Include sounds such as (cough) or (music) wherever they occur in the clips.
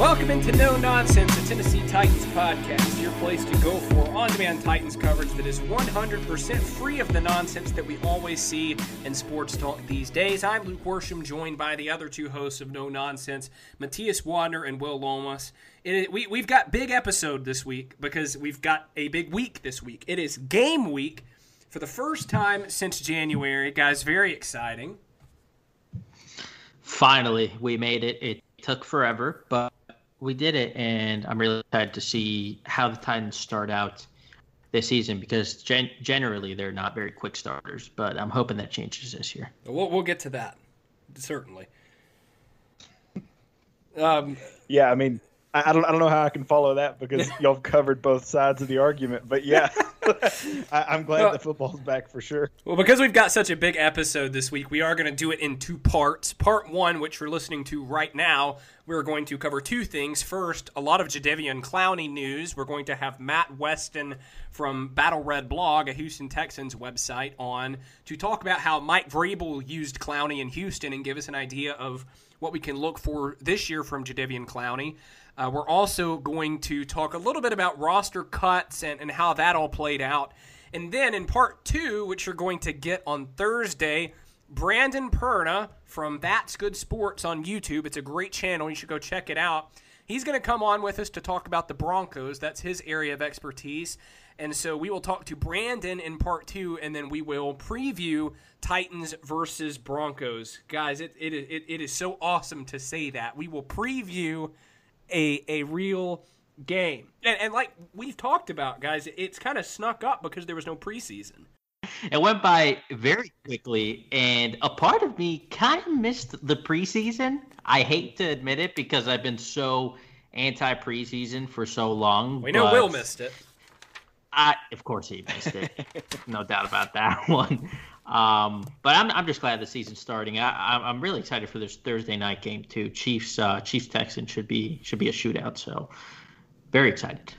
Welcome into No Nonsense, a Tennessee Titans podcast, your place to go for on demand Titans coverage that is 100% free of the nonsense that we always see in sports talk these days. I'm Luke Worsham, joined by the other two hosts of No Nonsense, Matthias Wadner and Will Lomas. It, we, we've got big episode this week because we've got a big week this week. It is game week for the first time since January. Guys, very exciting. Finally, we made it. It took forever, but we did it, and I'm really excited to see how the Titans start out this season because gen- generally they're not very quick starters. But I'm hoping that changes this year. We'll, we'll get to that, certainly. Um, Yeah, I mean, I I don't, I don't know how I can follow that because (laughs) y'all covered both sides of the argument. But yeah, (laughs) (laughs) I, I'm glad Well- that football's back for sure. Well, because we've got such a big episode this week, we are going to do it in two parts. Part one, which you're listening to right now, we're going to cover two things. First, a lot of Jadeveon Clowney news. We're going to have Matt Weston from Battle Red Blog, a Houston Texans website, on to talk about how Mike Vrabel used Clowney in Houston and give us an idea of what we can look for this year from Jadeveon Clowney. Uh, we're also going to talk a little bit about roster cuts and, and how that all played out. And then in part two, which you're going to get on Thursday, Brandon Perna from That's Good Sports on YouTube. It's a great channel. You should go check it out. He's going to come on with us to talk about the Broncos. That's his area of expertise. And so we will talk to Brandon in part two, and then we will preview Titans versus Broncos. Guys, it, it, it, it is so awesome to say that. We will preview a, a real game. And, and like we've talked about, guys, it's kind of snuck up because there was no preseason. It went by very quickly, and a part of me kind of missed the preseason. I hate to admit it because I've been so anti preseason for so long. We know Will missed it. I, of course, he missed it. (laughs) no doubt about that (laughs) one. Um, but I'm, I'm just glad the season's starting. I, I'm, I'm really excited for this Thursday night game too. Chiefs, uh, Chiefs Texans should be should be a shootout. So very excited.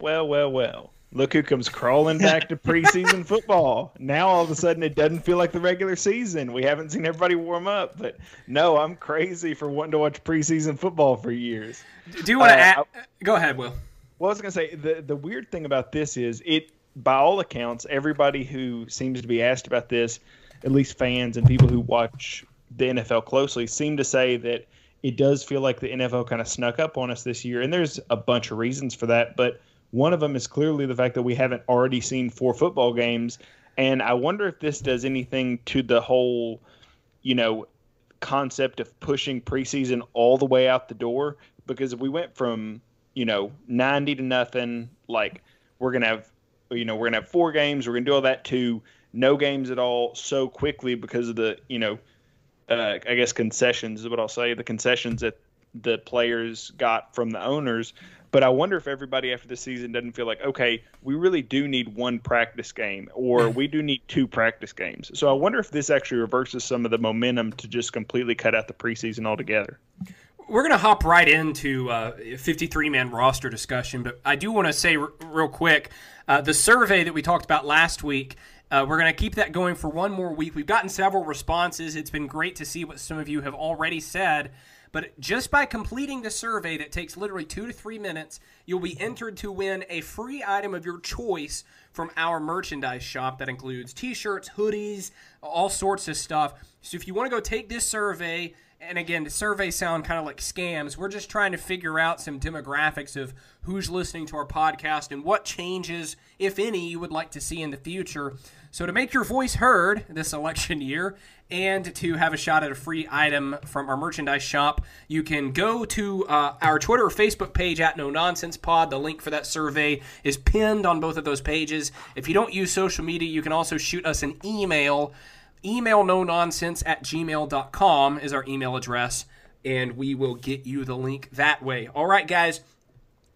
Well, well, well. Look who comes crawling back to preseason (laughs) football. Now all of a sudden it doesn't feel like the regular season. We haven't seen everybody warm up, but no, I'm crazy for wanting to watch preseason football for years. Do you want to Uh, add? Go ahead, Will. Well, I was gonna say the the weird thing about this is it, by all accounts, everybody who seems to be asked about this, at least fans and people who watch the NFL closely, seem to say that it does feel like the NFL kind of snuck up on us this year, and there's a bunch of reasons for that, but one of them is clearly the fact that we haven't already seen four football games, and I wonder if this does anything to the whole, you know, concept of pushing preseason all the way out the door because if we went from you know 90 to nothing like we're gonna have you know we're gonna have four games we're gonna do all that to no games at all so quickly because of the you know uh, i guess concessions is what i'll say the concessions that the players got from the owners But I wonder if everybody after the season doesn't feel like, okay, we really do need one practice game, or we do need two practice games. So I wonder if this actually reverses some of the momentum to just completely cut out the preseason altogether. We're going to hop right into uh, 53 man roster discussion, but I do want to say r- real quick uh, the survey that we talked about last week. Uh, we're going to keep that going for one more week. We've gotten several responses. It's been great to see what some of you have already said. But just by completing the survey that takes literally two to three minutes, you'll be entered to win a free item of your choice from our merchandise shop that includes t shirts, hoodies, all sorts of stuff. So if you want to go take this survey, and again, the surveys sound kind of like scams. We're just trying to figure out some demographics of who's listening to our podcast and what changes, if any, you would like to see in the future. So, to make your voice heard this (laughs) election year and to have a shot at a free item from our merchandise shop, you can go to uh, our Twitter or Facebook page at No Nonsense Pod. The link for that survey is pinned on both of those pages. If you don't use social media, you can also shoot us an email email no nonsense at gmail.com is our email address, and we will get you the link that way. All right, guys,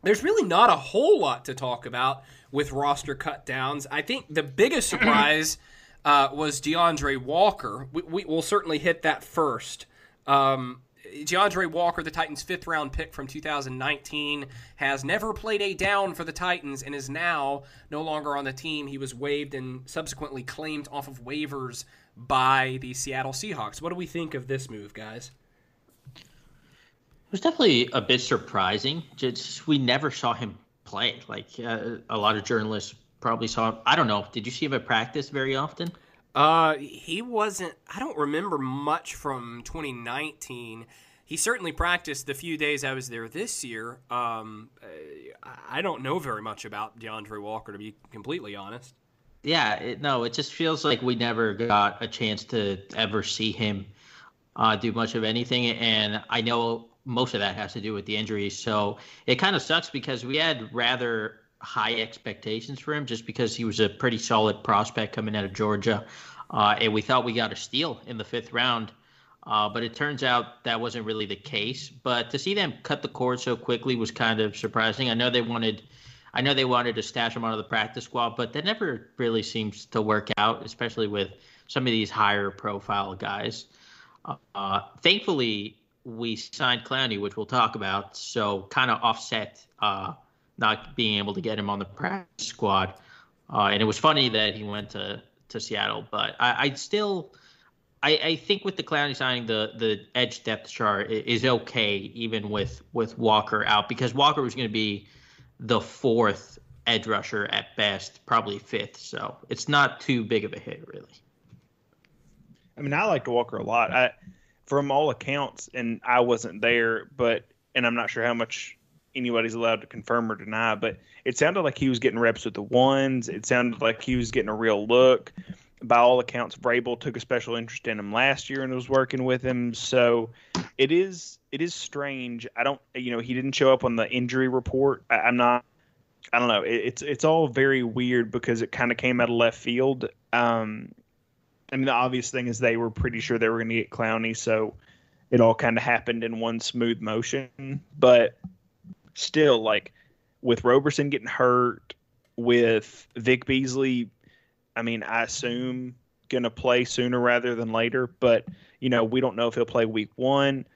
there's really not a whole lot to talk about with roster cut downs. I think the biggest (clears throat) surprise uh, was D'Andre Walker. We, we, will certainly hit that first. Um, D'Andre Walker, the Titans' fifth round pick from 2019, has never played a down for the Titans and is now no longer on the team. He was waived and subsequently claimed off of waivers by the Seattle Seahawks. What do we think of this move, guys? It was definitely a bit surprising. Just we never saw him play. Like uh, a lot of journalists probably saw. Him. I don't know. Did you see him at practice very often? Uh, he wasn't. I don't remember much from 2019. He certainly practiced the few days I was there this year. Um, I don't know very much about D'Andre Walker, to be completely honest. Yeah, it, no, it just feels like we never got a chance to ever see him uh, do much of anything. And I know most of that has to do with the injuries. So it kind of sucks because we had rather high expectations for him just because he was a pretty solid prospect coming out of Georgia. Uh, and we thought we got a steal in the fifth round. Uh, but it turns out that wasn't really the case. But to see them cut the cord so quickly was kind of surprising. I know they wanted I know they wanted to stash him out the practice squad, but that never really seems to work out, especially with some of these higher profile guys. Uh, thankfully, we signed Clowney, which we'll talk about, so kind of offset uh, not being able to get him on the practice squad. Uh, and it was funny that he went to, to Seattle, but I, I still. I, I, think with the Clowney signing, the the edge depth chart is okay, even with with Walker out, because Walker was going to be the fourth edge rusher at best, probably fifth. So it's not too big of a hit, really. I mean, I like Walker a lot. I, from all accounts, and I wasn't there, but and I'm not sure how much anybody's allowed to confirm or deny, but it sounded like he was getting reps with the ones. It sounded like he was getting a real look. By all accounts, Vrabel took a special interest in him last year and was working with him. So it is it is strange. I don't, you know, he didn't show up on the injury report. I, am not. I don't know. It, it's it's all very weird because it kind of came out of left field. Um, I mean, the obvious thing is they were pretty sure they were going to get Clowney, so it all kind of happened in one smooth motion. But still, like with Roberson getting hurt, with Vic Beasley, I mean, I assume going to play sooner rather than later. But you know, we don't know if he'll play week one.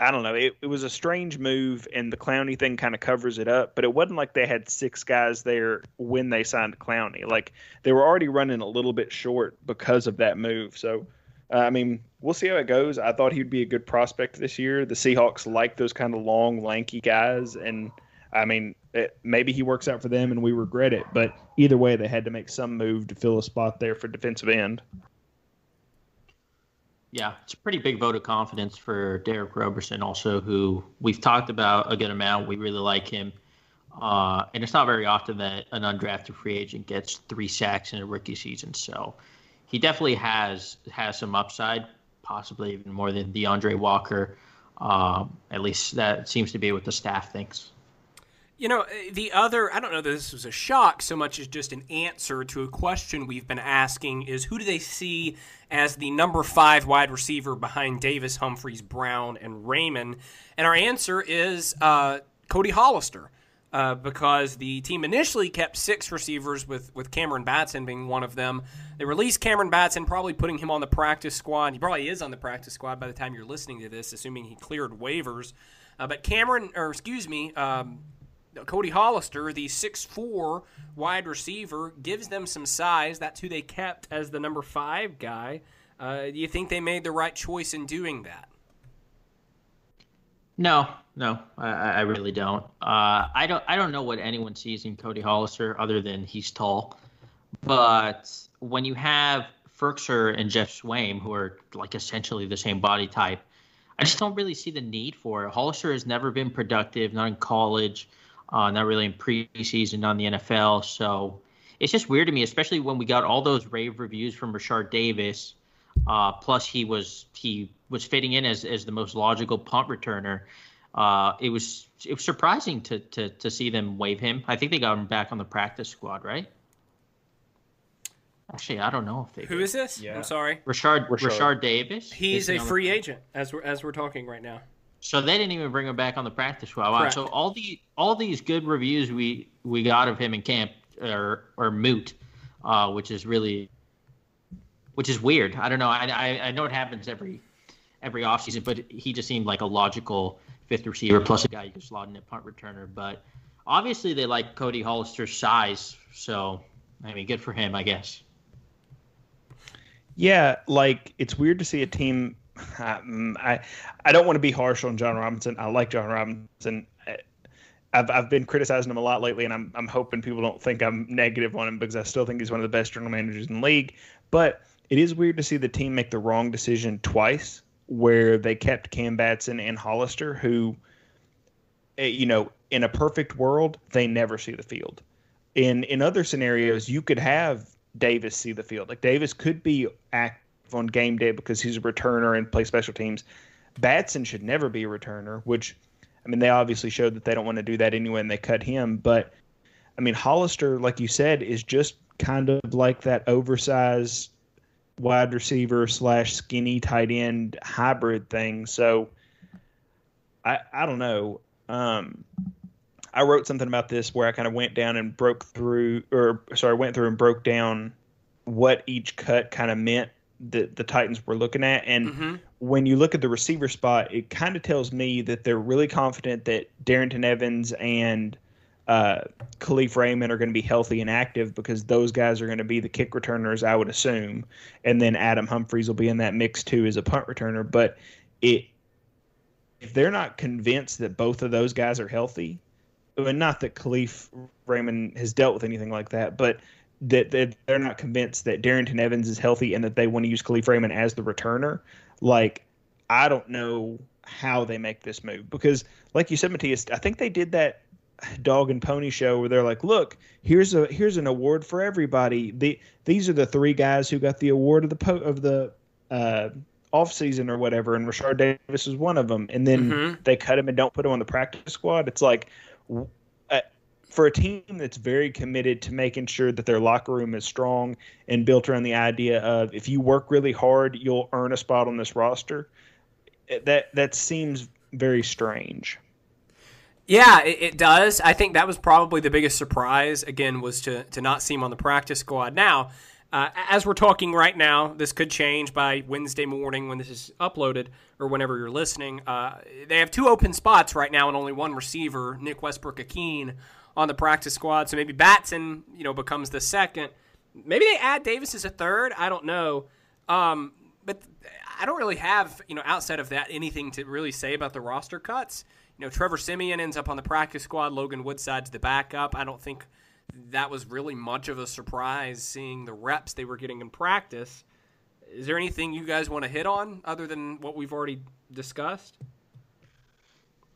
I don't know. It, it was a strange move, and the Clowney thing kind of covers it up. But it wasn't like they had six guys there when they signed Clowney. Like they were already running a little bit short because of that move. So, uh, I mean, we'll see how it goes. I thought he'd be a good prospect this year. The Seahawks like those kind of long, lanky guys, and I mean, it, maybe he works out for them, and we regret it. But either way, they had to make some move to fill a spot there for defensive end. Yeah, it's a pretty big vote of confidence for Derick Roberson, also, who we've talked about a good amount. We really like him. Uh, and it's not very often that an undrafted free agent gets three sacks in a rookie season. So he definitely has has some upside, possibly even more than D'Andre Walker. Um, at least that seems to be what the staff thinks. You know, eh, the other, I don't know that this was a shock so much as just an answer to a question we've been asking is who do they see as the number five wide receiver behind Davis, Humphries, Brown, and Raymond? And our answer is uh, Cody Hollister. Uh, because the team initially kept six receivers, with, with Cameron Batson being one of them. They released Cameron Batson, probably putting him on the practice squad. He probably is on the practice squad by the time you're listening to this, assuming he cleared waivers. Uh, but Cameron, or excuse me, um, Cody Hollister, the six-four wide receiver, gives them some size. That's who they kept as the number five guy. Uh, do you think they made the right choice in doing that? No, no, I, I really don't. Uh, I don't. I don't know what anyone sees in Cody Hollister other than he's tall. But when you have Firkser and Geoff Swaim, who are like essentially the same body type, I just don't really see the need for it. Hollister has never been productive, not in college, uh, not really in preseason, on the NFL. So it's just weird to me, especially when we got all those rave reviews from Rashard Davis. Uh, plus, he was he was fitting in as, as the most logical punt returner. Uh, it was it was surprising to, to to see them waive him. I think they got him back on the practice squad, right? Actually, I don't know if they. Who did. is this? Yeah. I'm sorry. Rashard Rashard. Rashard Davis? He's a free agent as we're as we're talking right now. So they didn't even bring him back on the practice squad. Wow. Correct. So all the all these good reviews we we got of him in camp are are moot, uh, which is really which is weird. I don't know. I, I I know it happens every every offseason, but he just seemed like a logical fifth receiver plus a guy you can slot in at punt returner. But obviously they like Cody Hollister's size, so I mean, good for him, I guess. Yeah, like it's weird to see a team. Um, I I don't want to be harsh on Jon Robinson. I like Jon Robinson. I've I've been criticizing him a lot lately, and I'm I'm hoping people don't think I'm negative on him because I still think he's one of the best general managers in the league. But it is weird to see the team make the wrong decision twice, where they kept Cam Batson and Hollister, who, eh, you know, in a perfect world, they never see the field. In in other scenarios, you could have Davis see the field. Like Davis could be active on game day because he's a returner and play special teams. Batson should never be a returner, which I mean they obviously showed that they don't want to do that anyway and they cut him. But I mean Hollister, like you said, is just kind of like that oversized wide receiver slash skinny tight end hybrid thing. So I I don't know. Um I wrote something about this where I kind of went down and broke through, or sorry, went through and broke down what each cut kind of meant that the Titans were looking at. And Mm-hmm. when you look at the receiver spot, it kind of tells me that they're really confident that Darrynton Evans and uh, Kalif Raymond are going to be healthy and active because those guys are going to be the kick returners, I would assume. And then Adam Humphries will be in that mix too as a punt returner. But it, if they're not convinced that both of those guys are healthy, and not that Kalif Raymond has dealt with anything like that, but that, that they're not convinced that Darrynton Evans is healthy and that they want to use Kalif Raymond as the returner. Like, I don't know how they make this move because, like you said, Matthias, I think they did that dog and pony show where they're like, "Look, here's a here's an award for everybody. The these are the three guys who got the award of the po- of the uh, off season or whatever, and Rashard Davis is one of them. And then Mhm. they cut him and don't put him on the practice squad. It's like for a team that's very committed to making sure that their locker room is strong and built around the idea of if you work really hard, you'll earn a spot on this roster. eh, That that seems very strange. Yeah, it, it does. I think that was probably the biggest surprise. Again, was to to not see him on the practice squad. Now, uh, as we're talking right now, this could change by Wednesday morning when this is uploaded or whenever you're listening. Uh, they have two open spots right now and only one receiver, Nick Westbrook Ikhine, on the practice squad. So maybe Batson, you know, becomes the second. Maybe they add Davis as a third. I don't know. Um, but I don't really have, you know, outside of that, anything to really say about the roster cuts. You know, Trevor Siemian ends up on the practice squad. Logan Woodside's the backup. I don't think that was really much of a surprise seeing the reps they were getting in practice. Is there anything you guys want to hit on other than what we've already discussed?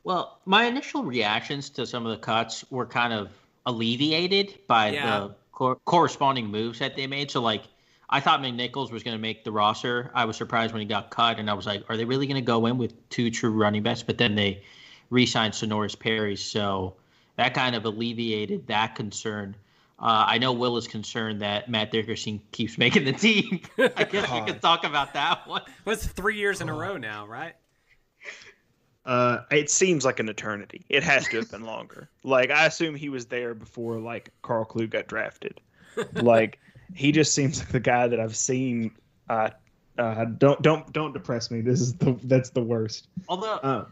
Well, my initial reactions to some of the cuts were kind of alleviated by Yeah. the cor- corresponding moves that they made. So, like, I thought McNichols was going to make the roster. I was surprised when he got cut, and I was like, are they really going to go in with two true running backs? But then they re signed Senorise Perry. So that kind of alleviated that concern. Uh, I know Will is concerned that Matt Dickerson keeps making the team. (laughs) I guess we could talk about that one. Well, it's three years in a row now, right? Uh, it seems like an eternity. It has to have been longer. (laughs) Like I assume he was there before like Karl Klug got drafted. like he just seems like the guy that I've seen. Uh, uh, don't don't don't depress me. This is the that's the worst. Although, Uh,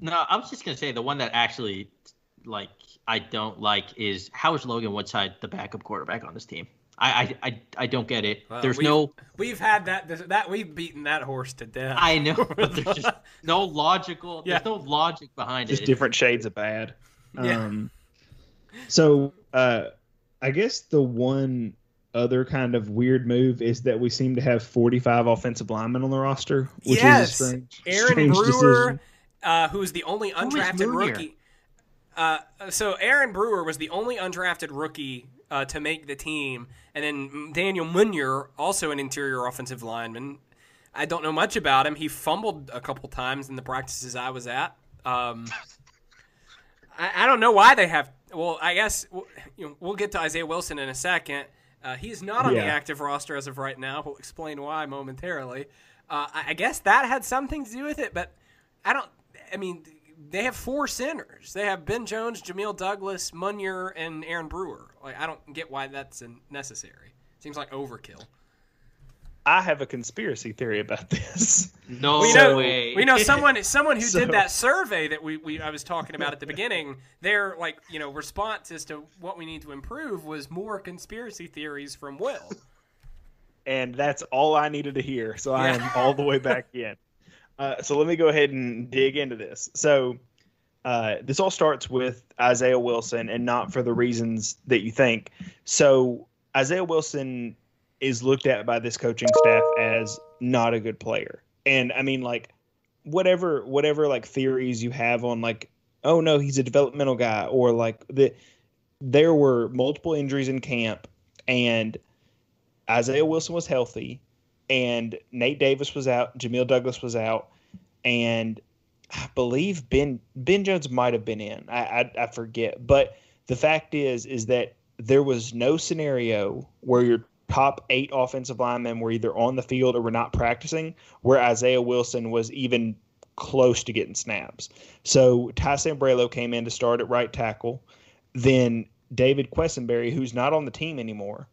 no, I was just gonna say the one that actually, like, I don't like is how is Logan Woodside the backup quarterback on this team? I I I, I don't get it. Well, There's we've- no. We've had that. That we've beaten that horse to death. I know, but there's just (laughs) no logical. Yeah. There's no logic behind just it. Just different shades of bad. Yeah. Um, so uh, I guess the one other kind of weird move is that we seem to have 45 offensive linemen on the roster, which yes, is a strange, Aaron strange Brewer, decision. uh, who's the only undrafted rookie. Uh, so Aaron Brewer was the only undrafted rookie uh, to make the team, and then Daniel Munyer, also an interior offensive lineman. I don't know much about him. He fumbled a couple times in the practices I was at. Um, I, I don't know why they have. Well, I guess we'll, you know, we'll get to Isaiah Wilson in a second. Uh, he's not on the active roster as of right now. We'll explain why momentarily. Uh, I, I guess that had something to do with it, but I don't. I mean, they have four centers. They have Ben Jones, Jamil Douglas, Munyer, and Aaron Brewer. Like, I don't get why that's necessary. Seems like overkill. I have a conspiracy theory about this. no we know way. we know someone (laughs) someone who So- did that survey that we, we I was talking about at the beginning. Their like you know response as to what we need to improve was more conspiracy theories from Will. and that's all I needed to hear. So I am all the way back (laughs) in. Uh, so let me go ahead and dig into this. So uh, this all starts with Isaiah Wilson, and not for the reasons that you think. So Isaiah Wilson is looked at by this coaching staff as not a good player, and I mean like whatever whatever like theories you have on like oh no he's a developmental guy or like the there were multiple injuries in camp and Isaiah Wilson was healthy, and Nate Davis was out, Jamil Douglas was out, and I believe Ben Ben Jones might have been in. I, I I forget, but the fact is is that there was no scenario where your top eight offensive linemen were either on the field or were not practicing, where Isaiah Wilson was even close to getting snaps. So Ty Sambrailo came in to start at right tackle. Then David Quessenberry, who's not on the team anymore,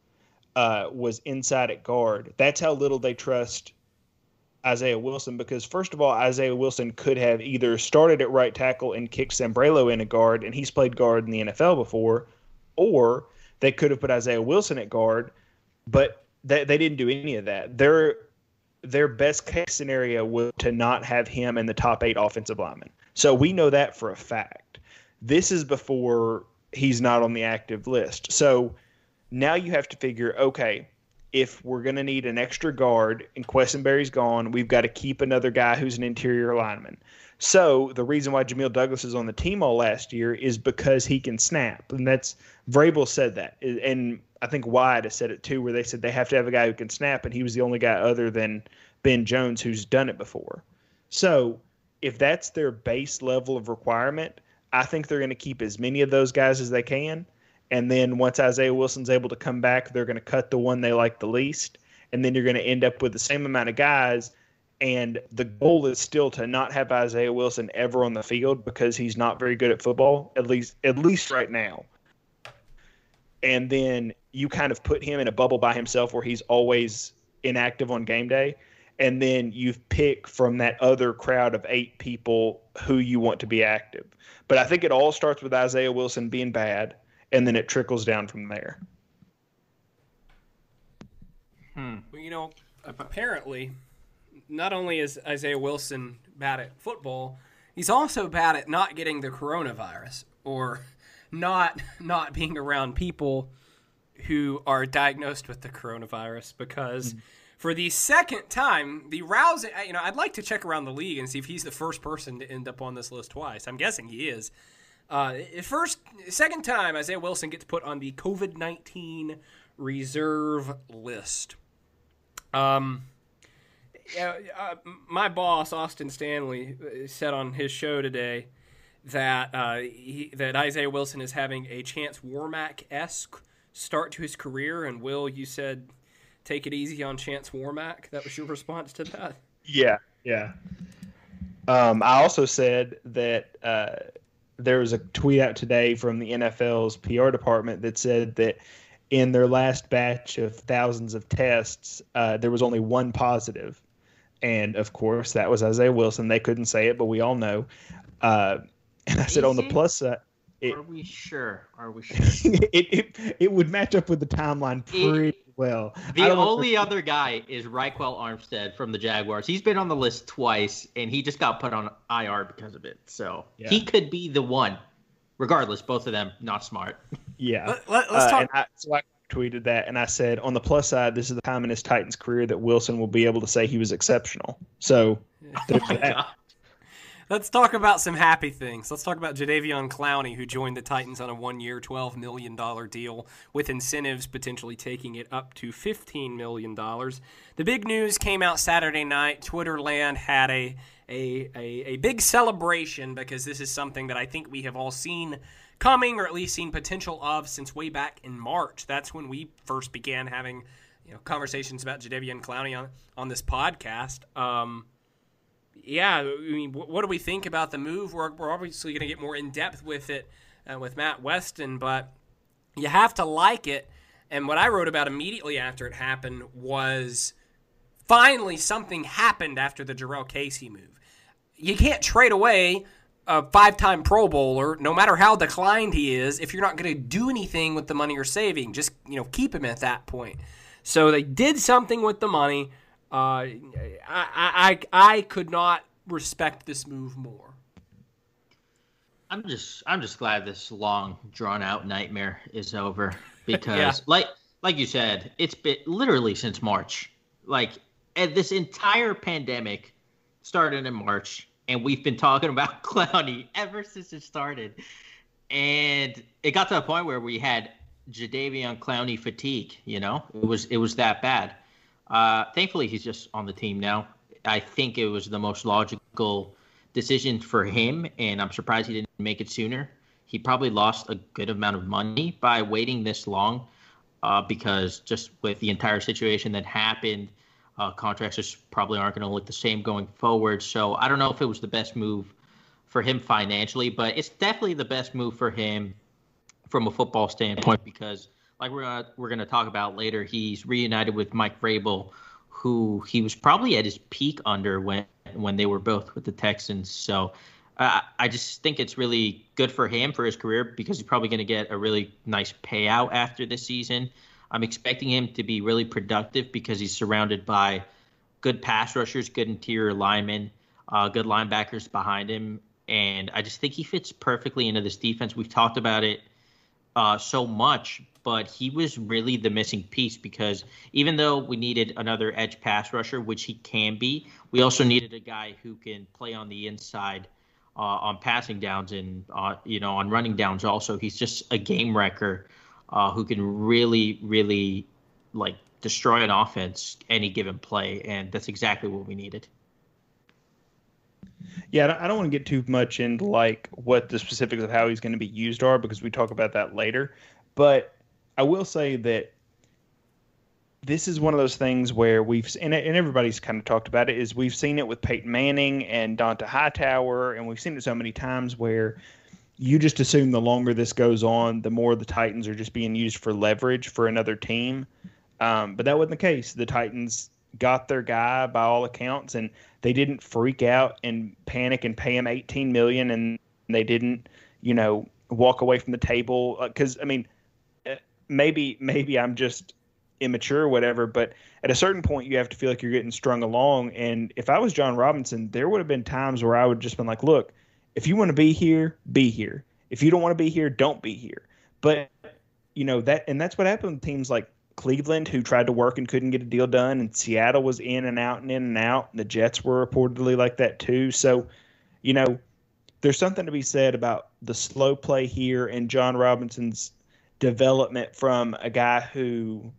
uh, was inside at guard. That's how little they trust Isaiah Wilson because, first of all, Isaiah Wilson could have either started at right tackle and kicked Sambrailo in a guard, and he's played guard in the NFL before, or they could have put Isaiah Wilson at guard, but they, they didn't do any of that. Their their best case scenario was to not have him in the top eight offensive linemen. So we know that for a fact. This is before he's not on the active list. So now you have to figure, okay, if we're going to need an extra guard and Quessenberry's gone, we've got to keep another guy who's an interior lineman. So the reason why Jamil Douglas is on the team all last year is because he can snap, and that's Vrabel said that, and I think Wyatt has said it too, where they said they have to have a guy who can snap, and he was the only guy other than Ben Jones who's done it before. So if that's their base level of requirement, I think they're going to keep as many of those guys as they can. And then once Isaiah Wilson's able to come back, they're going to cut the one they like the least. And then you're going to end up with the same amount of guys. And the goal is still to not have Isaiah Wilson ever on the field because he's not very good at football, at least at least right now. And then you kind of put him in a bubble by himself where he's always inactive on game day. And then you pick from that other crowd of eight people who you want to be active. But I think it all starts with Isaiah Wilson being bad, and then it trickles down from there. Hmm. Well, you know, apparently, not only is Isaiah Wilson bad at football, he's also bad at not getting the coronavirus or not not being around people who are diagnosed with the coronavirus because hmm. for the second time, the rousing, you know, I'd like to check around the league and see if he's the first person to end up on this list twice. I'm guessing he is. Uh, first, second time, Isaiah Wilson gets put on the COVID 19 reserve list. Um, uh, my boss Austin Stanley said on his show today that uh, he, that Isaiah Wilson is having a Chance Warmack esque start to his career. And Will, you said take it easy on Chance Warmack. That was your response to that. Yeah, yeah. Um, I also said that uh, there was a tweet out today from the NFL's PR department that said that in their last batch of thousands of tests, uh, there was only one positive. And of course, that was Isaiah Wilson. They couldn't say it, but we all know. Uh, and I said, on the plus side, it, Are we sure? Are we sure? (laughs) it, it it would match up with the timeline pretty well. The only other guy is Ryquell Armstead from the Jaguars. He's been on the list twice, and he just got put on IR because of it. So yeah. he could be the one. Regardless, both of them not smart. Yeah. Let, us uh, talk. I, so I tweeted that, and I said, on the plus side, this is the time in his Titans career that Wilson will be able to say he was exceptional. So (laughs) there's oh that. Let's talk about some happy things. Let's talk about Jadeveon Clowney, who joined the Titans on a one-year, $12 million deal with incentives potentially taking it up to $15 million. The big news came out Saturday night. Twitterland had a, a, a, a big celebration because this is something that I think we have all seen coming or at least seen potential of since way back in March. That's when we first began having you know, conversations about Jadeveon Clowney on, on this podcast. Um, yeah, I mean, what do we think about the move? We're, we're obviously going to get more in depth with it uh, with Matt Weston, but you have to like it. And what I wrote about immediately after it happened was finally something happened after the Jurrell Casey move. You can't trade away a five time Pro Bowler, no matter how declined he is, if you're not going to do anything with the money you're saving. Just, you know, keep him at that point. So they did something with the money. Uh, I, I, I could not respect this move more. I'm just I'm just glad this long drawn out nightmare is over (laughs) because yeah. like like you said, it's been literally since March. Like this entire pandemic started in March and we've been talking about (laughs) Clowney ever since it started. And it got to a point where we had Jadeveon Clowney fatigue, you know? It was it was that bad. Uh, thankfully, he's just on the team now. I think it was the most logical decision for him, and I'm surprised he didn't make it sooner. He probably lost a good amount of money by waiting this long, uh, because just with the entire situation that happened, uh, contracts just probably aren't going to look the same going forward. So I don't know if it was the best move for him financially, but it's definitely the best move for him from a football standpoint because like we're gonna, we're going to talk about later, he's reunited with Mike Vrabel, who he was probably at his peak under when when they were both with the Texans. So uh, I just think it's really good for him for his career because he's probably going to get a really nice payout after this season. I'm expecting him to be really productive because he's surrounded by good pass rushers, good interior linemen, uh, good linebackers behind him, and I just think he fits perfectly into this defense. We've talked about it uh, so much, but he was really the missing piece because even though we needed another edge pass rusher, which he can be, we also needed a guy who can play on the inside uh, on passing downs and uh, you know on running downs. Also, he's just a game wrecker uh, who can really, really like destroy an offense any given play, and that's exactly what we needed. Yeah, I don't want to get too much into like what the specifics of how he's going to be used are because we talk about that later. But I will say that this is one of those things where we've and, and everybody's kind of talked about it is we've seen it with Peyton Manning and Dont'a Hightower, and we've seen it so many times where you just assume the longer this goes on, the more the Titans are just being used for leverage for another team. Um, but that wasn't the case. The Titans got their guy by all accounts, and they didn't freak out and panic and pay him 18 million, and they didn't, you know, walk away from the table. Because uh, I mean, uh, maybe maybe I'm just immature or whatever, but at a certain point, you have to feel like you're getting strung along. And if I was Jon Robinson, there would have been times where I would just been like, look if you want to be here, be here. If you don't want to be here, don't be here. But you know that, and that's what happened with teams like Cleveland, who tried to work and couldn't get a deal done, and Seattle was in and out and in and out. And the Jets were reportedly like that too. So, you know, there's something to be said about the slow play here and Jon Robinson's development from a guy who,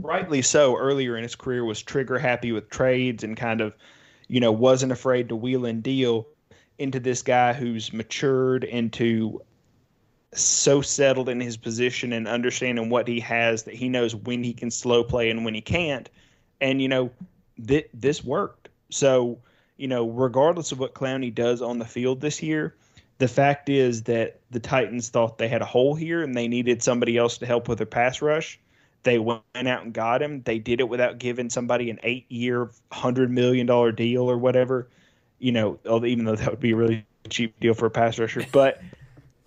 rightly so, earlier in his career was trigger happy with trades and kind of, you know, wasn't afraid to wheel and deal into this guy who's matured into so settled in his position and understanding what he has that he knows when he can slow play and when he can't. And you know, th- this worked. So, you know, regardless of what Clowney does on the field this year, the fact is that the Titans thought they had a hole here and they needed somebody else to help with their pass rush. They went out and got him. They did it without giving somebody an eight-year, hundred million dollar deal or whatever. You know, even though that would be a really cheap deal for a pass rusher, but.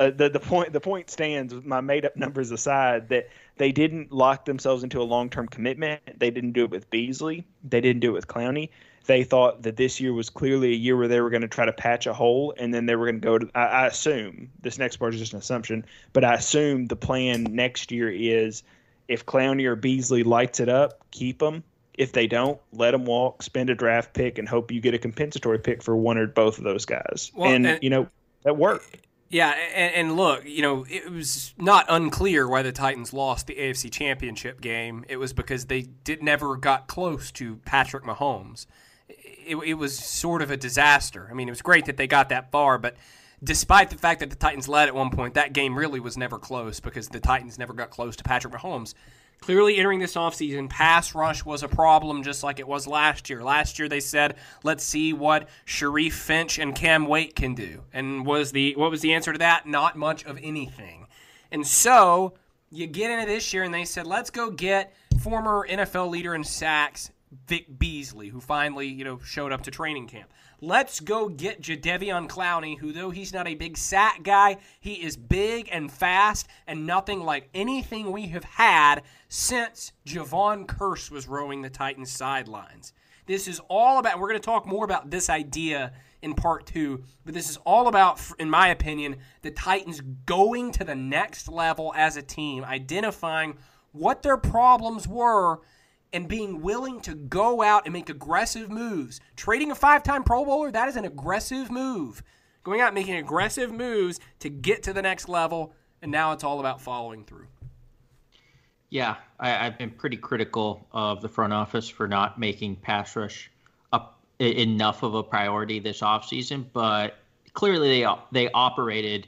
Uh, the the point the point stands. My made up (laughs) numbers aside, that they didn't lock themselves into a long term commitment. They didn't do it with Beasley. They didn't do it with Clowney. They thought that this year was clearly a year where they were going to try to patch a hole, and then they were going to go to. I, I assume this next part is just an assumption, but I assume the plan next year is if Clowney or Beasley lights it up, keep them. If they don't, let them walk, spend a draft pick, and hope you get a compensatory pick for one or both of those guys. Well, and, and you know that worked. Yeah, and, and, look, you know, it was not unclear why the Titans lost the AFC Championship game. It was because they did never got close to Patrick Mahomes it, it was sort of a disaster. I mean, it was great that they got that far, but despite the fact that the Titans led at one point, that game really was never close because the Titans never got close to Patrick Mahomes. Clearly, entering this offseason, pass rush was a problem just like it was last year. Last year, they said, let's see what Sharif Finch and Cam Wake can do. And was the what was the answer to that? Not much of anything. And so you get into this year, and they said, let's go get former NFL leader in sacks Vic Beasley, who finally, you know, showed up to training camp. Let's go get Jadeveon Clowney, who though he's not a big sack guy, he is big and fast and nothing like anything we have had since Jevon Kearse was rowing the Titans sidelines. This is all about, we're going to talk more about this idea in part two, but this is all about, in my opinion, the Titans going to the next level as a team, identifying what their problems were and being willing to go out and make aggressive moves. Trading a five time Pro Bowler, that is an aggressive move. Going out and making aggressive moves to get to the next level, and now it's all about following through. Yeah, I, have been pretty critical of the front office for not making pass rush up enough of a priority this offseason, but clearly they they operated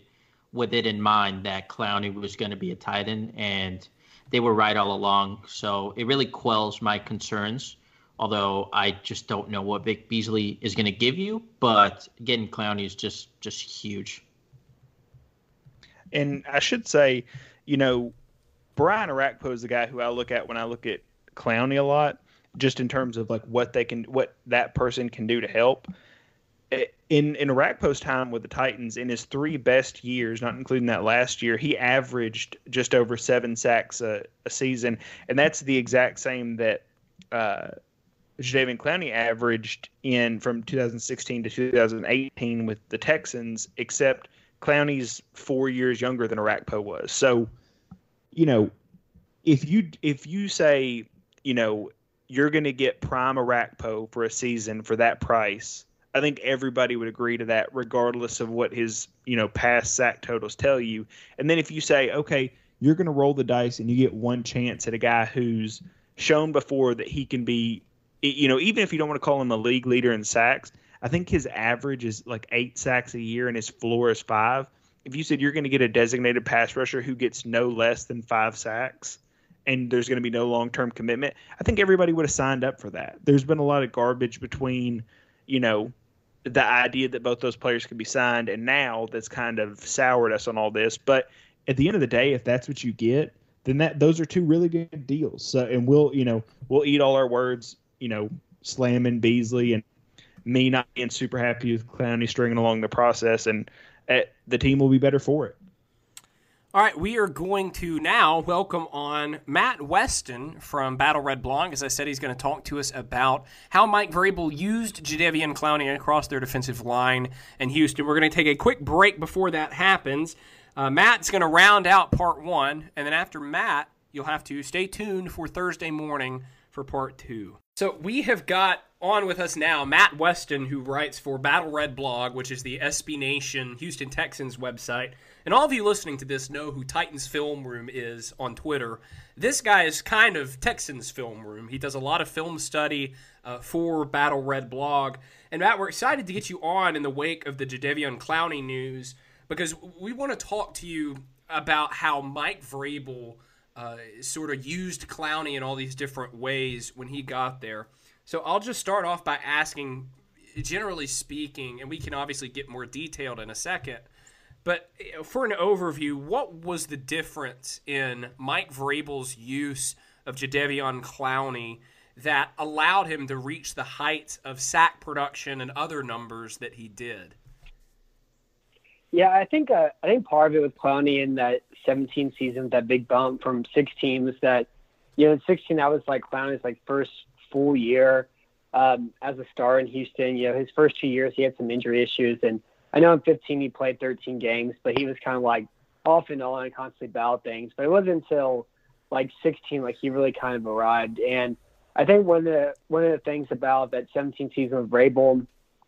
with it in mind that Clowney was going to be a tight end, and they were right all along. So it really quells my concerns. Although I just don't know what Vic Beasley is going to give you, but getting Clowney is just just huge. And I should say, you know, Brian Orakpo is the guy who I look at when I look at Clowney a lot, just in terms of like what they can, what that person can do to help in in Orakpo's time with the Titans, in his three best years, not including that last year, he averaged just over seven sacks a, a season, and that's the exact same that uh, Jadeveon Clowney averaged in from 2016 to 2018 with the Texans, except Clowney's four years younger than Orakpo was. So, you know, if you if you say, you know, you're going to get prime Orakpo for a season for that price I think everybody would agree to that, regardless of what his you know past sack totals tell you. And then if you say, okay, you're going to roll the dice and you get one chance at a guy who's shown before that he can be, you know, even if you don't want to call him a league leader in sacks, I think his average is like eight sacks a year and his floor is five. If you said you're going to get a designated pass rusher who gets no less than five sacks, and there's going to be no long term commitment, I think everybody would have signed up for that. There's been a lot of garbage between, you know, the idea that both those players could be signed, and now that's kind of soured us on all this. But at the end of the day, if that's what you get, then that those are two really good deals. So, and we'll you know we'll eat all our words, you know, slamming Beasley and me not being super happy with Clowney stringing along the process, and uh, the team will be better for it. All right, we are going to now welcome on Matt Weston from Battle Red Blog. As I said, he's going to talk to us about how Mike Vrabel used Jadeveon Clowney across their defensive line in Houston. We're going to take a quick break before that happens. Uh, Matt's going to round out part one, and then after Matt, you'll have to stay tuned for Thursday morning for part two. So we have got on with us now Matt Weston, who writes for Battle Red Blog, which is the SB Nation Houston Texans website. And all of you listening to this know who Titans Film Room is on Twitter. This guy is kind of Texans Film Room. He does a lot of film study uh, for Battle Red Blog. And Matt, we're excited to get you on in the wake of the Jadeveon Clowney news because we want to talk to you about how Mike Vrabel uh, sort of used Clowney in all these different ways when he got there. So I'll just start off by asking generally speaking, and we can obviously get more detailed in a second, but for an overview, what was the difference in Mike Vrabel's use of Jadeveon Clowney that allowed him to reach the heights of sack production and other numbers that he did? Yeah, I think uh, I think part of it with Clowney in that 17 season, that big bump from 16 was that, you know, in 16 that was like Clowney's like first full year um, as a star in Houston. You know, his first two years he had some injury issues, and I know in 15 he played 13 games, but he was kind of like off and on and constantly battled things. But it wasn't until like 16 like he really kind of arrived. And I think one of the one of the things about that 17 season with Vrabel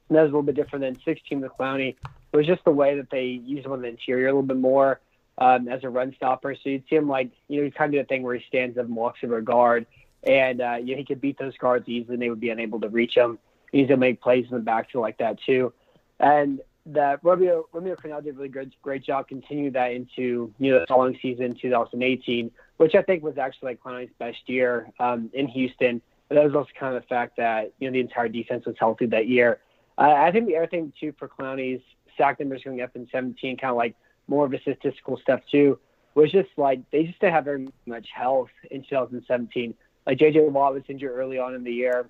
that was a little bit different than 16 with Clowney was just the way that they used him on the interior a little bit more um, as a run stopper. So you'd see him like, you know, he kind of do the thing where he stands up and walks over a guard, and uh, you know, he could beat those guards easily, and they would be unable to reach him. He's gonna make plays in the backfield like that too, and that Romeo Romeo Crennel did a really good great job continuing that into you know the following season 2018, which I think was actually like Clowney's best year um, in Houston. But that was also kind of the fact that you know the entire defense was healthy that year. Uh, I think the other thing too for Clowney's sack numbers going up in 17, kind of like more of a statistical stuff too, was just like they just didn't have very much health in 2017. Like JJ Watt was injured early on in the year.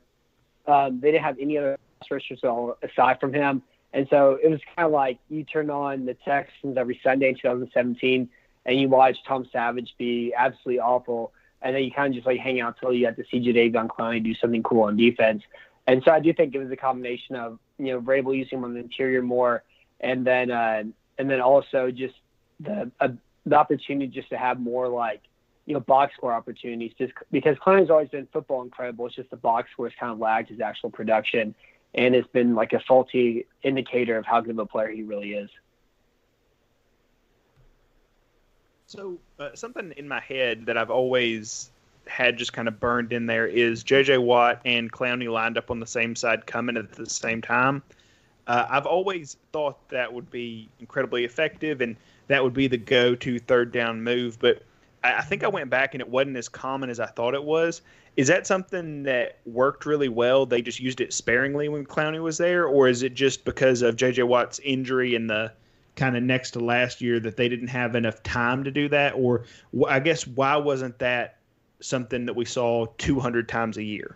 Um, they didn't have any other rushers aside from him. And so it was kind of like you turn on the Texans every Sunday in 2017 and you watch Tom Savage be absolutely awful. And then you kind of just like hang out until you got to see Jadeveon Clowney do something cool on defense. And so I do think it was a combination of, you know, Vrabel using him on the interior more and then uh, and then also just the uh, the opportunity just to have more like you know box score opportunities just because Clowney's always been football incredible. It's just the box score has kind of lagged his actual production, and it's been like a faulty indicator of how good of a player he really is. So uh, something in my head that I've always had just kind of burned in there is J.J. Watt and Clowney lined up on the same side coming at the same time. Uh, I've always thought that would be incredibly effective and that would be the go to third down move. But I, I think I went back and it wasn't as common as I thought it was. Is that something that worked really well? They just used it sparingly when Clowney was there, or is it just because of J.J. Watt's injury in the kind of next to last year that they didn't have enough time to do that? Or I guess why wasn't that something that we saw 200 times a year?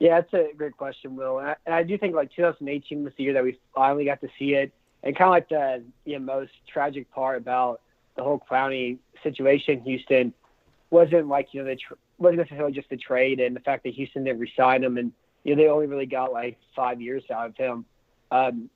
Yeah, that's a great question, Will. And I, and I do think like 2018 was the year that we finally got to see it. And kind of like the you know, most tragic part about the whole Clowney situation, in Houston wasn't like you know the wasn't necessarily just the trade and the fact that Houston didn't resign him, and you know they only really got like five years out of him, um,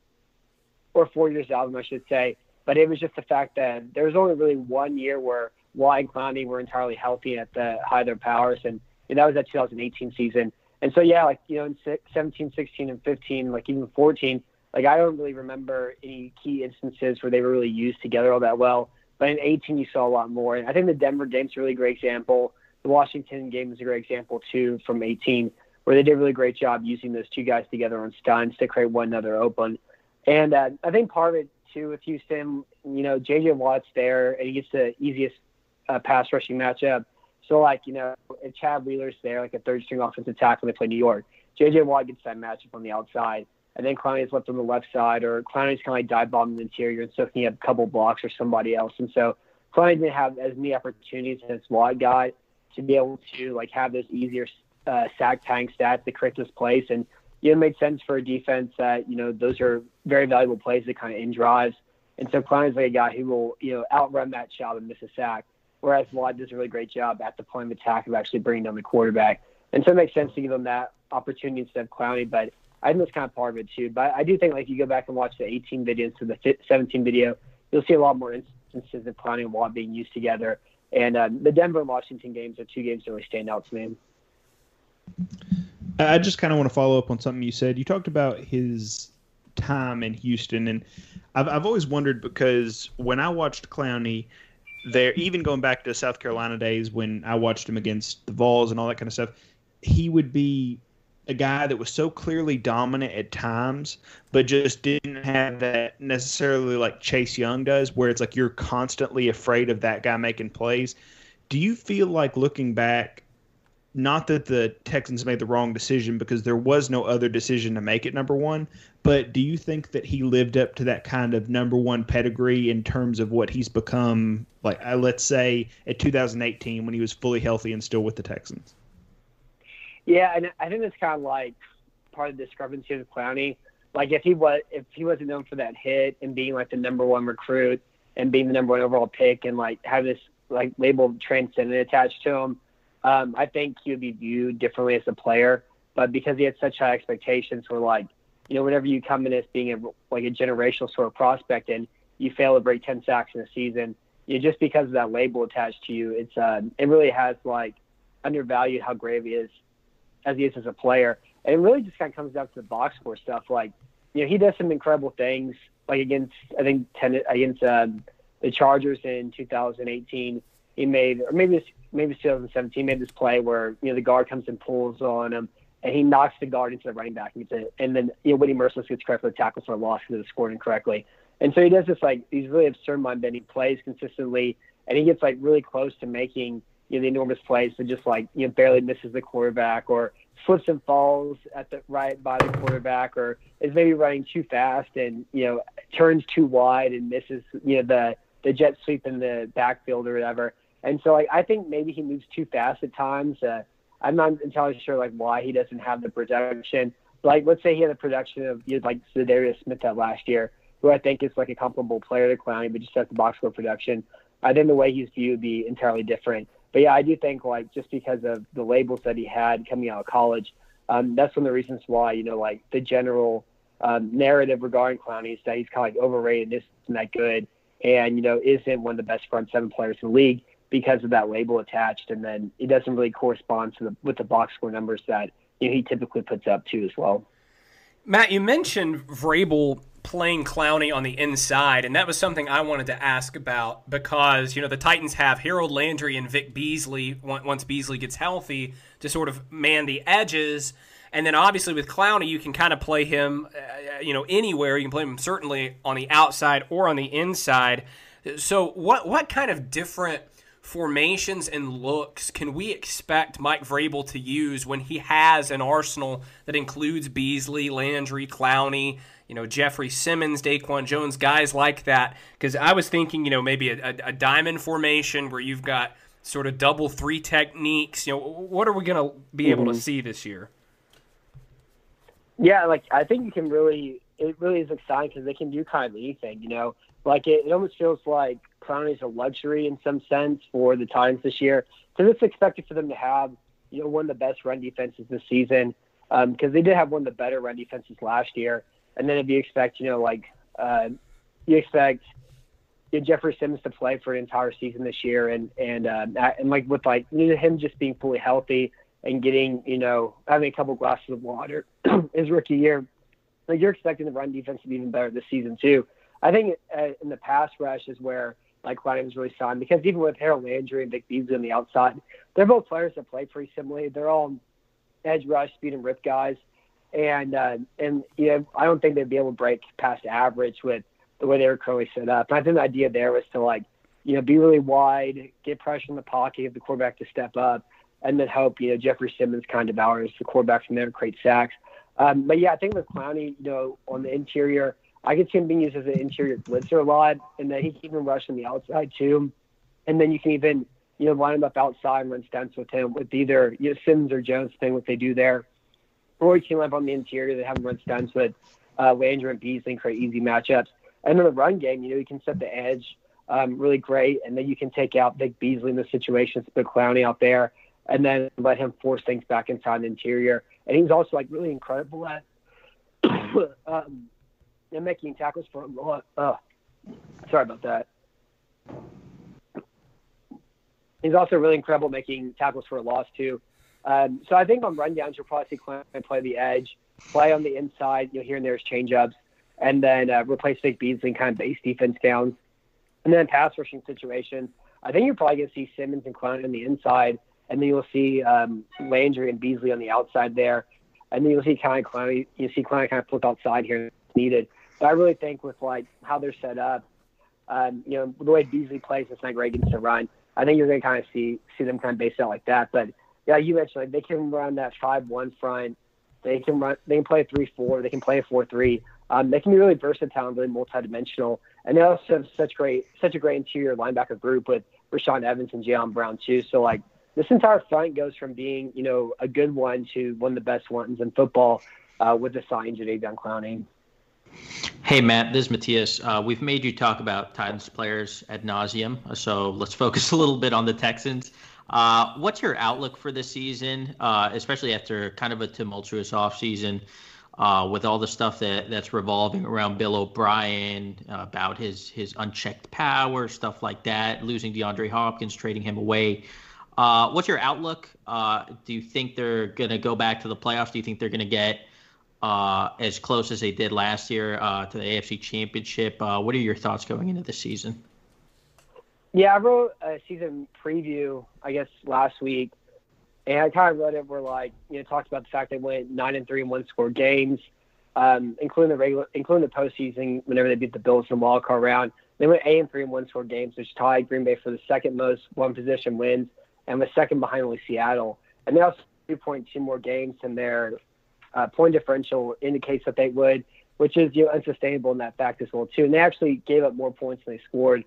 or four years out of him, I should say. But it was just the fact that there was only really one year where Watt and Clowney were entirely healthy at the height of their powers, and, and that was that 2018 season. And so, yeah, like, you know, in 17, 16, and 15, like even 14, like I don't really remember any key instances where they were really used together all that well. But in 18, you saw a lot more. And I think the Denver game's a really great example. The Washington game is a great example, too, from 18, where they did a really great job using those two guys together on stunts to create one another open. And uh, I think part of it, too, with Houston, you know, J.J. Watt's there, and he gets the easiest uh, pass rushing matchup. So like, you know, if Chad Wheeler's there, like a third string offensive tackle, they play New York. JJ Watt gets that matchup on the outside. And then Clowney's left on the left side, or Clowney's kind of like dive bombing the interior and soaking up a couple blocks or somebody else. And so Clowney didn't have as many opportunities as Watt got to be able to like have those easier uh, sack tank stats to create this place. And you know, it made sense for a defense that, you know, those are very valuable plays that kind of end drives. And so Clowney's like a guy who will, you know, outrun that job and miss a sack whereas Watt does a really great job at the point of attack of actually bringing down the quarterback. And so it makes sense to give him that opportunity instead of Clowney, but I think that's kind of part of it too. But I do think like you go back and watch the 18 video to the 17 video, you'll see a lot more instances of Clowney and Watt being used together. And uh, the Denver and Washington games are two games that really stand out to me. I just kind of want to follow up on something you said. You talked about his time in Houston, and I've I've always wondered because when I watched Clowney, there, even going back to South Carolina days when I watched him against the Vols and all that kind of stuff, he would be a guy that was so clearly dominant at times, but just didn't have that necessarily like Chase Young does, where it's like you're constantly afraid of that guy making plays. Do you feel like looking back not that the Texans made the wrong decision because there was no other decision to make at number one, but do you think that he lived up to that kind of number one pedigree in terms of what he's become, like, uh, let's say, at 2018 when he was fully healthy and still with the Texans? Yeah, and I think it's kind of like part of the discrepancy with Clowney. Like if he was if he wasn't known for that hit and being like the number one recruit and being the number one overall pick and like have this like label transcendent attached to him, um, I think he would be viewed differently as a player. But because he had such high expectations for like, you know, whenever you come in as being a, like a generational sort of prospect and you fail to break 10 sacks in a season, you know, just because of that label attached to you, it's uh, it really has like undervalued how great he is as he is as a player. And it really just kind of comes down to the box score stuff. Like, you know, he does some incredible things, like against I think ten, against um, the Chargers in 2018. He made, or maybe it's maybe it's 2017, made this play where you know the guard comes and pulls on him, and he knocks the guard into the running back, and, gets it, and then you know Whitney Mercilus gets credit for the tackle for a loss because it scored incorrectly. And so he does this like these really absurd mind-bending plays consistently, and he gets like really close to making you know the enormous plays, but just like you know barely misses the quarterback or slips and falls at the right by the quarterback, or is maybe running too fast and you know turns too wide and misses you know the the jet sweep in the backfield or whatever. And so like I think maybe he moves too fast at times. Uh, I'm not entirely sure like why he doesn't have the production. Like let's say he had the production of you know, like Za'Darius Smith that last year, who I think is like a comparable player to Clowney, but just has the box score production. I think the way he's viewed would be entirely different. But yeah, I do think like just because of the labels that he had coming out of college, um, that's one of the reasons why you know like the general um, narrative regarding Clowney is that he's kind of like overrated, and isn't that good, and you know isn't one of the best front seven players in the league because of that label attached, and then it doesn't really correspond to the with the box score numbers that you know, he typically puts up too as well. Matt, you mentioned Vrabel playing Clowney on the inside, and that was something I wanted to ask about because you know the Titans have Harold Landry and Vic Beasley once Beasley gets healthy to sort of man the edges. And then obviously with Clowney, you can kind of play him, uh, you know, anywhere. You can play him certainly on the outside or on the inside. So what what kind of different formations and looks can we expect Mike Vrabel to use when he has an arsenal that includes Beasley, Landry, Clowney, you know, Jeffrey Simmons, Daquan Jones, guys like that? Because I was thinking, you know, maybe a, a, a diamond formation where you've got sort of double three techniques. You know, what are we going to be mm-hmm. able to mm-hmm. see this year? Yeah, like I think you can really, it really is exciting because they can do kind of anything. You know, like it, it almost feels like Clowney is a luxury in some sense for the Titans this year because it's expected for them to have you know one of the best run defenses this season because um, they did have one of the better run defenses last year. And then if you expect you know like uh, you expect you know, Jeffrey Simmons to play for an entire season this year, and and uh, and like with like you know, him just being fully healthy and getting you know having a couple glasses of water (clears throat) his rookie year, like you're expecting the run defense to be even better this season too. I think uh, in the pass rush is where like was really signed because even with Harold Landry and Vic Beasley on the outside, they're both players that play pretty similarly. They're all edge rush, speed and rip guys, and uh, and you know I don't think they'd be able to break past average with the way they were currently set up. And I think the idea there was to like you know be really wide, get pressure in the pocket, get the quarterback to step up, and then hope you know Jeffrey Simmons kind of devours the quarterback from there create sacks. Um, but yeah, I think with Clowney, you know, on the interior I could see him being used as an interior blitzer a lot, and then he can even rush on the outside too. And then you can even you know line him up outside and run stunts with him with either you know, Sims or Jones, thing what they do there, line up on the interior. They have him run stunts with uh, Landry and Beasley and create easy matchups. And in the run game, you know, you can set the edge um, really great, and then you can take out Vic Beasley in the situations, put Clowney out there, and then let him force things back inside the interior. And he's also like really incredible at (coughs) um, and making tackles for a lot. Uh, sorry about that. He's also really incredible making tackles for a loss too. Um, so I think on rundowns you'll probably see Clement play the edge, play on the inside. You'll hear and there's changeups, and then uh, replace Vic Beasley kind of base defense downs. And then pass rushing situations, I think you're probably going to see Simmons and Clown on the inside, and then you'll see um, Landry and Beasley on the outside there, and then you'll see kind of Clown. You see Clown kind of flip outside here if needed. But I really think with like how they're set up, um, you know, the way Beasley plays, it's not great against the run. I think you're going to kind of see see them kind of base out like that. But yeah, you mentioned like they can run that five-one front. They can run. They can play three-four. They can play a four-three. Um, they can be really versatile and really multidimensional. And they also have such great, such a great interior linebacker group with Rashaan Evans and Jayon Brown too. So like this entire front goes from being, you know, a good one to one of the best ones in football uh, with the sign Jadeveon Clowney. Hey Matt, this is Matthias. Uh, we've made you talk about Titans players ad nauseum, so let's focus (laughs) a little bit on the Texans. Uh, what's your outlook for this season, uh, especially after kind of a tumultuous offseason uh, with all the stuff that, that's revolving around Bill O'Brien uh, about his his unchecked power, stuff like that, losing DeAndre Hopkins, trading him away. Uh, what's your outlook? Do you think they're going to go back to the playoffs? Do you think they're going to get as close as they did last year to the AFC Championship? what are your thoughts going into the season? Yeah, I wrote a season preview, I guess, last week, and I kind of wrote it where like you know talked about the fact they went nine and three in one score games, um, including the regular, including the postseason whenever they beat the Bills in the wild card round. They went eight and three in one score games, which tied Green Bay for the second most one position wins and was second behind only Seattle. And they also two point two more games, than their uh, point differential indicates that they would, which is you know unsustainable in that fact as well too. And they actually gave up more points than they scored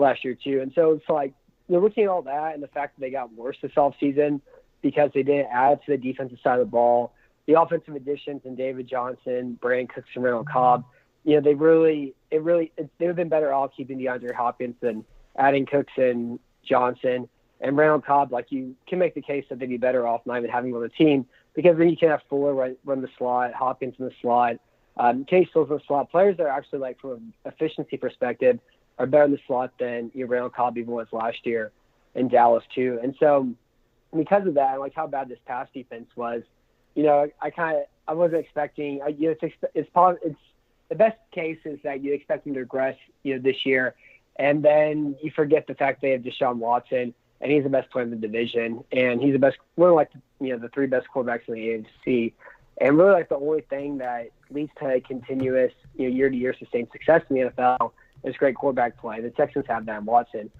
last year too. And so it's like you know, looking at all that and the fact that they got worse this offseason because they didn't add to the defensive side of the ball. The offensive additions and David Johnson, Brandin Cooks, and Randall Cobb, you know, they really, it really, it, they would have been better off keeping DeAndre Hopkins than adding Cooks and Johnson and Randall Cobb. Like you can make the case that they'd be better off not even having him on the team because then you can have Fuller run, run the slot, Hopkins in the slot, um, Case in the slot. Players that are actually like from an efficiency perspective are better in the slot than you know, Randall Cobb even was last year in Dallas too. And so because of that, like how bad this pass defense was, you know, I kind of I wasn't expecting. You know, it's it's it's the best case is that you expect them to regress, you know, this year, and then you forget the fact they have Deshaun Watson, and he's the best player in the division, and he's the best one of like you know the three best quarterbacks in the AFC, and really like the only thing that leads to continuous you know year to year sustained success in the NFL is great quarterback play. The Texans have that in Watson.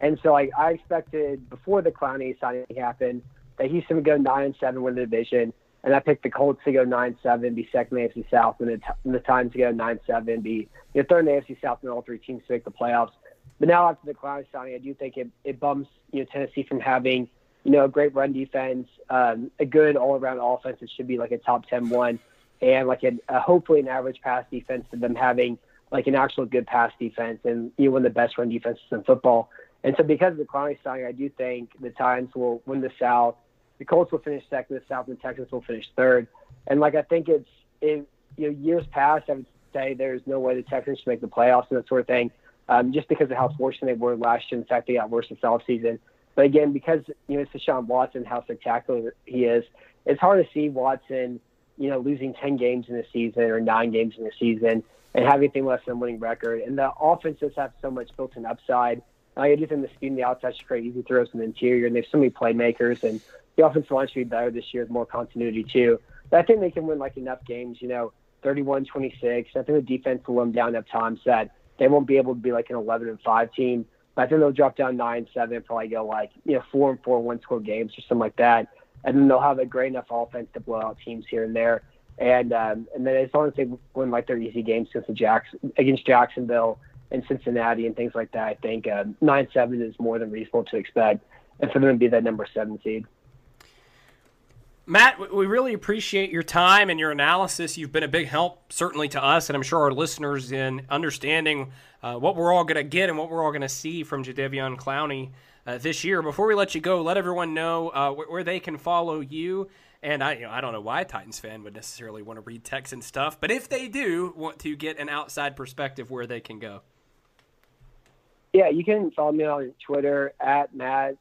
And so like, I expected before the Clowney signing happened that Houston would go nine and seven win the division, and I picked the Colts to go nine seven, be second in the AFC South, and the, and the Titans to go nine seven, be you know, third in the AFC South, and all three teams to make the playoffs. But now after the Clowney signing, I do think it, it bumps you know Tennessee from having you know a great run defense, um, a good all around offense that should be like a top 10 one, and like a, a hopefully an average pass defense to them having like an actual good pass defense and you know one of the best run defenses in football. And so because of the Clowney signing, I do think the Titans will win the South. The Colts will finish second in the South, and the Texans will finish third. And like I think it's in you know years past, I would say there's no way the Texans should make the playoffs and that sort of thing, um, just because of how fortunate they were last year. In fact, they got worse this offseason. But again, because you know it's Deshaun Watson, how spectacular he is, it's hard to see Watson, you know, losing ten games in a season or nine games in a season and have anything less than a winning record. And the offense just have so much built-in upside I do think the speed and the outside should create easy throws in the interior, and they have so many playmakers, and the offensive line should be better this year with more continuity too. But I think they can win like enough games, you know, 31-26. I think the defense will let down enough times that they won't be able to be like an 11 and five team. But I think they'll drop down nine, seven, probably go like you know four and four one score games or something like that, and then they'll have a great enough offense to blow out teams here and there. And um, and then as long as they win like their easy games against the Jackson against Jacksonville and Cincinnati and things like that, I think uh, nine seven is more than reasonable to expect, and for them to be that number seven seed. Matt, we really appreciate your time and your analysis. You've been a big help, certainly to us, and I'm sure our listeners in understanding uh, what we're all going to get and what we're all going to see from Jadeveon Clowney uh, this year. Before we let you go, let everyone know uh, where, where, they can follow you. And I, you know, I don't know why a Titans fan would necessarily want to read text and stuff, but if they do want to get an outside perspective, where they can go. Yeah, you can follow me on Twitter at Matt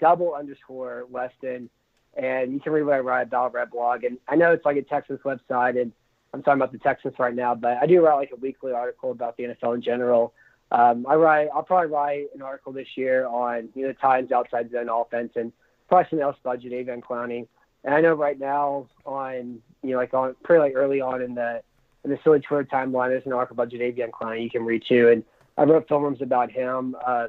double underscore Weston, and you can read what I write about Red Blog. And I know it's like a Texans website, and I'm talking about the Texans right now, but I do write like a weekly article about the NFL in general. Um, I write, I'll probably write an article this year on you know the Titans outside zone offense and probably something else about Jadeveon Clowney. And I know right now on you know like on pretty like early on in the in the silly Twitter timeline, there's an article about Jadeveon Clowney you can read too. And I wrote films about him. Um,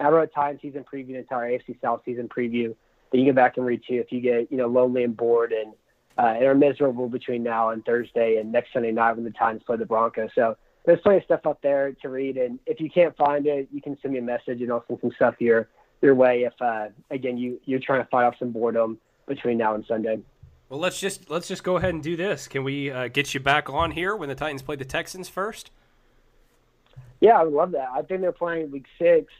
I wrote Time season preview, an entire AFC South season preview. that you go back and read too if you get you know lonely and bored and uh, and are miserable between now and Thursday and next Sunday night when the Titans play the Broncos. So there's plenty of stuff up there to read, and if you can't find it, you can send me a message and I'll send some stuff your your way. If uh, again you you're trying to fight off some boredom between now and Sunday. Well, let's just let's just go ahead and do this. Can we uh, get you back on here when the Titans play the Texans first? Yeah, I would love that. I think they're playing week six,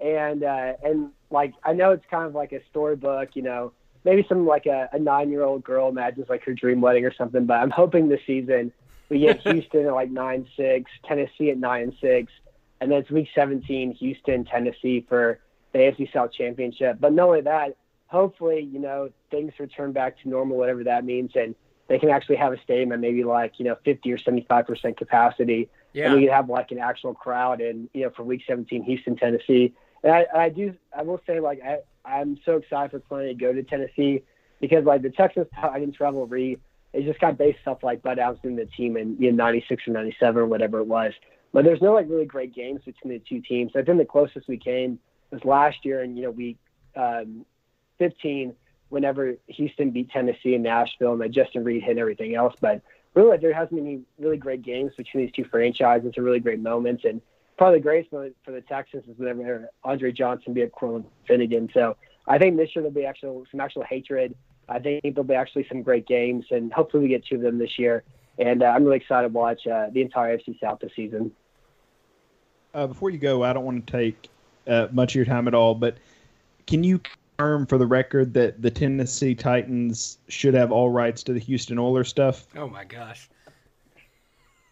and uh, and like I know it's kind of like a storybook, you know, maybe some like a, a nine year old girl imagines like her dream wedding or something. But I'm hoping this season we get Houston at like nine six, Tennessee at nine and six, and then it's week 17, Houston, Tennessee for the AFC South Championship. But not only that, hopefully you know things return back to normal, whatever that means, and they can actually have a stadium at maybe like you know 50 or 75 percent capacity Yeah. and we could have like an actual crowd in you know for week 17 houston tennessee and i, I do i will say like I, i'm so excited for playing to go to tennessee because like the texans titans rivalry is just got based off like bud Adams' in the team in you know 96 or 97 or whatever it was but there's no like really great games between the two teams i think the closest we came was last year in you know week um, 15 whenever Houston beat Tennessee and Nashville and then Justin Reid hit and everything else. But really, there hasn't been any really great games between these two franchises or really great moments. And probably the greatest moment for the Texans is whenever Andre Johnson beat Cortland Finnegan. So I think this year there'll be actual some actual hatred. I think there'll be actually some great games, and hopefully we get two of them this year. And uh, I'm really excited to watch uh, the entire FC South this season. Uh, before you go, I don't want to take uh, much of your time at all, but can you confirm for the record that the Tennessee Titans should have all rights to the Houston Oilers stuff? Oh my gosh.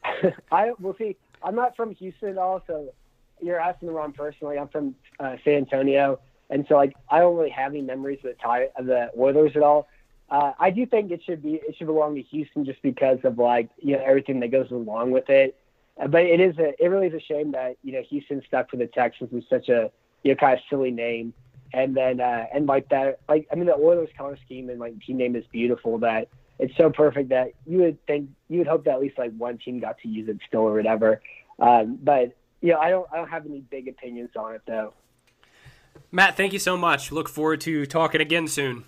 (laughs) I will see. I'm not from Houston at all, so you're asking the wrong person. Like I'm from uh, San Antonio, and so like I don't really have any memories of the tie of the Oilers at all. Uh, I do think it should be it should belong to Houston just because of like you know everything that goes along with it. Uh, but it is a it really is a shame that you know Houston stuck for the Texans with such a you know kind of silly name, and then uh, and like that like I mean the Oilers color scheme and like team name is beautiful that it's so perfect that you would think you would hope that at least like one team got to use it still or whatever. Um, but you know I don't I don't have any big opinions on it though. Matt, thank you so much. Look forward to talking again soon.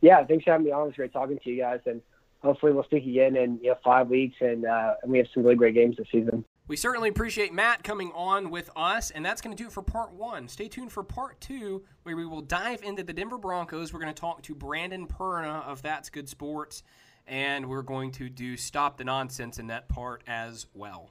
Yeah, thanks for having me on. It was great talking to you guys, and hopefully we'll speak again in you know five weeks, and uh, and we have some really great games this season. We certainly appreciate Matt coming on with us, and that's going to do it for part one. Stay tuned for part two, where we will dive into the Denver Broncos. We're going to talk to Brandon Perna of That's Good Sports, and we're going to do Stop the Nonsense in that part as well.